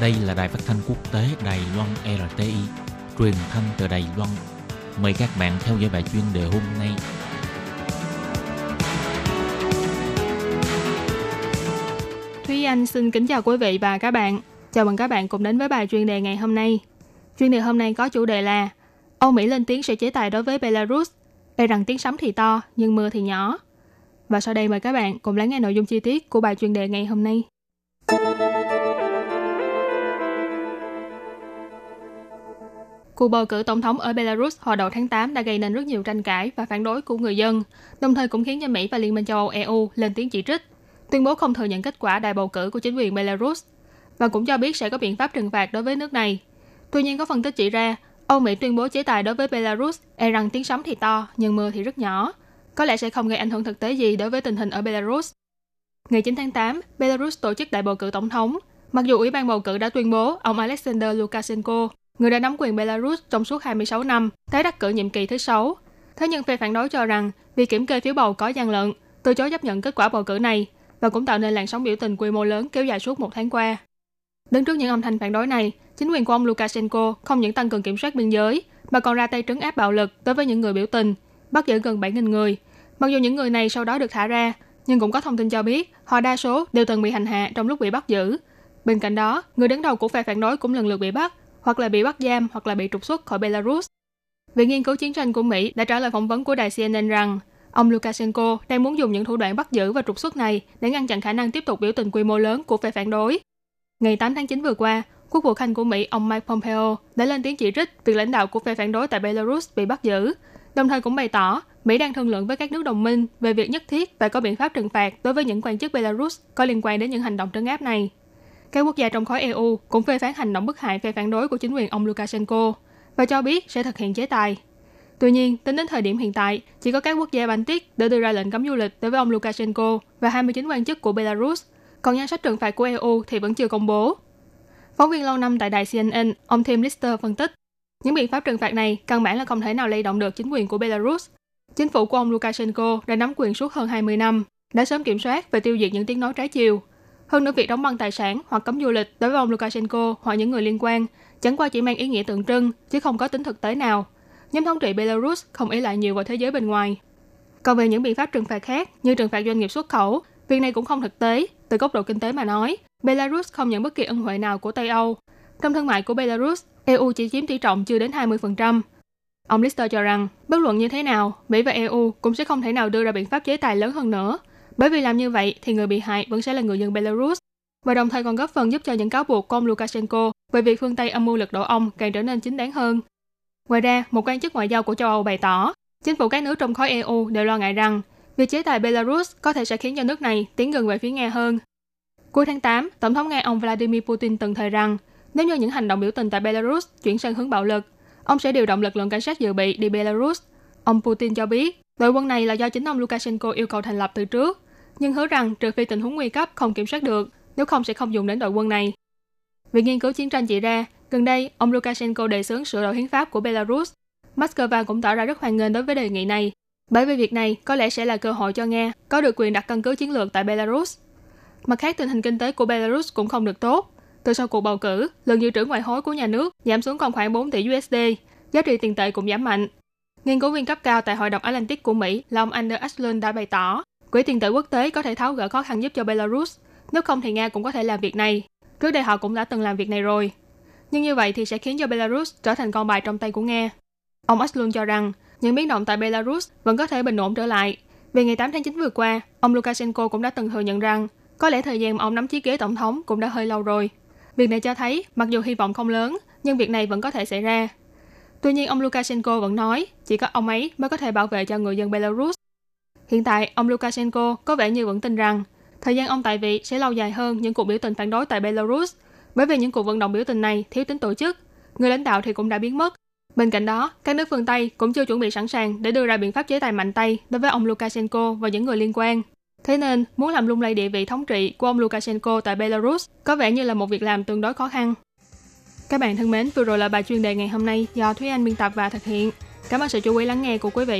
Đây là đài phát thanh quốc tế Đài Loan RTI, truyền thanh từ Đài Loan. Mời các bạn theo dõi bài chuyên đề hôm nay. Thúy Anh xin kính chào quý vị và các bạn. Chào mừng các bạn cùng đến với bài chuyên đề ngày hôm nay. Chuyên đề hôm nay có chủ đề là Âu Mỹ lên tiếng sẽ chế tài đối với Belarus. E rằng tiếng sấm thì to, nhưng mưa thì nhỏ. Và sau đây mời các bạn cùng lắng nghe nội dung chi tiết của bài chuyên đề ngày hôm nay. Cuộc bầu cử tổng thống ở Belarus hồi đầu tháng 8 đã gây nên rất nhiều tranh cãi và phản đối của người dân, đồng thời cũng khiến cho Mỹ và Liên minh châu Âu EU lên tiếng chỉ trích, tuyên bố không thừa nhận kết quả đại bầu cử của chính quyền Belarus và cũng cho biết sẽ có biện pháp trừng phạt đối với nước này. Tuy nhiên có phân tích chỉ ra, Âu Mỹ tuyên bố chế tài đối với Belarus e rằng tiếng sấm thì to nhưng mưa thì rất nhỏ, có lẽ sẽ không gây ảnh hưởng thực tế gì đối với tình hình ở Belarus. Ngày 9 tháng 8, Belarus tổ chức đại bầu cử tổng thống. Mặc dù Ủy ban bầu cử đã tuyên bố ông Alexander Lukashenko, người đã nắm quyền Belarus trong suốt 26 năm, tái đắc cử nhiệm kỳ thứ 6. Thế nhưng phe phản đối cho rằng việc kiểm kê phiếu bầu có gian lận, từ chối chấp nhận kết quả bầu cử này và cũng tạo nên làn sóng biểu tình quy mô lớn kéo dài suốt một tháng qua. Đứng trước những âm thanh phản đối này, chính quyền của ông Lukashenko không những tăng cường kiểm soát biên giới, mà còn ra tay trấn áp bạo lực đối với những người biểu tình, bắt giữ gần 7.000 người. Mặc dù những người này sau đó được thả ra, nhưng cũng có thông tin cho biết họ đa số đều từng bị hành hạ trong lúc bị bắt giữ. Bên cạnh đó, người đứng đầu của phe phản đối cũng lần lượt bị bắt, hoặc là bị bắt giam hoặc là bị trục xuất khỏi Belarus. Viện nghiên cứu chiến tranh của Mỹ đã trả lời phỏng vấn của đài CNN rằng ông Lukashenko đang muốn dùng những thủ đoạn bắt giữ và trục xuất này để ngăn chặn khả năng tiếp tục biểu tình quy mô lớn của phe phản đối. Ngày 8 tháng 9 vừa qua, Quốc vụ Khanh của Mỹ ông Mike Pompeo đã lên tiếng chỉ trích việc lãnh đạo của phe phản đối tại Belarus bị bắt giữ, đồng thời cũng bày tỏ Mỹ đang thương lượng với các nước đồng minh về việc nhất thiết phải có biện pháp trừng phạt đối với những quan chức Belarus có liên quan đến những hành động trấn áp này. Các quốc gia trong khối EU cũng phê phán hành động bức hại phe phản đối của chính quyền ông Lukashenko và cho biết sẽ thực hiện chế tài. Tuy nhiên, tính đến thời điểm hiện tại, chỉ có các quốc gia Baltic đã đưa ra lệnh cấm du lịch đối với ông Lukashenko và 29 quan chức của Belarus, còn danh sách trừng phạt của EU thì vẫn chưa công bố. Phóng viên lâu năm tại đài CNN, ông Tim Lister phân tích, những biện pháp trừng phạt này căn bản là không thể nào lay động được chính quyền của Belarus. Chính phủ của ông Lukashenko đã nắm quyền suốt hơn 20 năm, đã sớm kiểm soát và tiêu diệt những tiếng nói trái chiều. Hơn nữa việc đóng băng tài sản hoặc cấm du lịch đối với ông Lukashenko hoặc những người liên quan chẳng qua chỉ mang ý nghĩa tượng trưng chứ không có tính thực tế nào. Nhóm thống trị Belarus không ý lại nhiều vào thế giới bên ngoài. Còn về những biện pháp trừng phạt khác như trừng phạt doanh nghiệp xuất khẩu, việc này cũng không thực tế. Từ góc độ kinh tế mà nói, Belarus không nhận bất kỳ ân huệ nào của Tây Âu. Trong thương mại của Belarus, EU chỉ chiếm tỷ trọng chưa đến 20%. Ông Lister cho rằng, bất luận như thế nào, Mỹ và EU cũng sẽ không thể nào đưa ra biện pháp chế tài lớn hơn nữa, bởi vì làm như vậy thì người bị hại vẫn sẽ là người dân Belarus, và đồng thời còn góp phần giúp cho những cáo buộc của ông Lukashenko về việc phương Tây âm mưu lật đổ ông càng trở nên chính đáng hơn. Ngoài ra, một quan chức ngoại giao của châu Âu bày tỏ, chính phủ các nước trong khối EU đều lo ngại rằng việc chế tài Belarus có thể sẽ khiến cho nước này tiến gần về phía Nga hơn. Cuối tháng 8, Tổng thống Nga ông Vladimir Putin từng thời rằng nếu như những hành động biểu tình tại Belarus chuyển sang hướng bạo lực, ông sẽ điều động lực lượng cảnh sát dự bị đi Belarus. Ông Putin cho biết, đội quân này là do chính ông Lukashenko yêu cầu thành lập từ trước, nhưng hứa rằng trừ phi tình huống nguy cấp không kiểm soát được, nếu không sẽ không dùng đến đội quân này. Việc nghiên cứu chiến tranh chỉ ra, gần đây ông Lukashenko đề xướng sửa đổi hiến pháp của Belarus. Moscow cũng tỏ ra rất hoan nghênh đối với đề nghị này, bởi vì việc này có lẽ sẽ là cơ hội cho Nga có được quyền đặt căn cứ chiến lược tại Belarus. Mặt khác, tình hình kinh tế của Belarus cũng không được tốt. Từ sau cuộc bầu cử, lượng dự trữ ngoại hối của nhà nước giảm xuống còn khoảng 4 tỷ USD, giá trị tiền tệ cũng giảm mạnh. Nghiên cứu viên cấp cao tại Hội đồng Atlantic của Mỹ là ông Anders Ashlund đã bày tỏ, quỹ tiền tệ quốc tế có thể tháo gỡ khó khăn giúp cho Belarus, nếu không thì Nga cũng có thể làm việc này. Trước đây họ cũng đã từng làm việc này rồi. Nhưng như vậy thì sẽ khiến cho Belarus trở thành con bài trong tay của Nga. Ông Ashlund cho rằng, những biến động tại Belarus vẫn có thể bình ổn trở lại. vì ngày 8 tháng 9 vừa qua, ông Lukashenko cũng đã từng thừa nhận rằng có lẽ thời gian mà ông nắm chiếc ghế tổng thống cũng đã hơi lâu rồi. Việc này cho thấy, mặc dù hy vọng không lớn, nhưng việc này vẫn có thể xảy ra. Tuy nhiên, ông Lukashenko vẫn nói, chỉ có ông ấy mới có thể bảo vệ cho người dân Belarus. Hiện tại, ông Lukashenko có vẻ như vẫn tin rằng thời gian ông tại vị sẽ lâu dài hơn những cuộc biểu tình phản đối tại Belarus, bởi vì những cuộc vận động biểu tình này thiếu tính tổ chức, người lãnh đạo thì cũng đã biến mất. Bên cạnh đó, các nước phương Tây cũng chưa chuẩn bị sẵn sàng để đưa ra biện pháp chế tài mạnh tay đối với ông Lukashenko và những người liên quan. Thế nên, muốn làm lung lay địa vị thống trị của ông Lukashenko tại Belarus có vẻ như là một việc làm tương đối khó khăn. Các bạn thân mến, vừa rồi là bài chuyên đề ngày hôm nay do Thúy Anh biên tập và thực hiện. Cảm ơn sự chú ý lắng nghe của quý vị.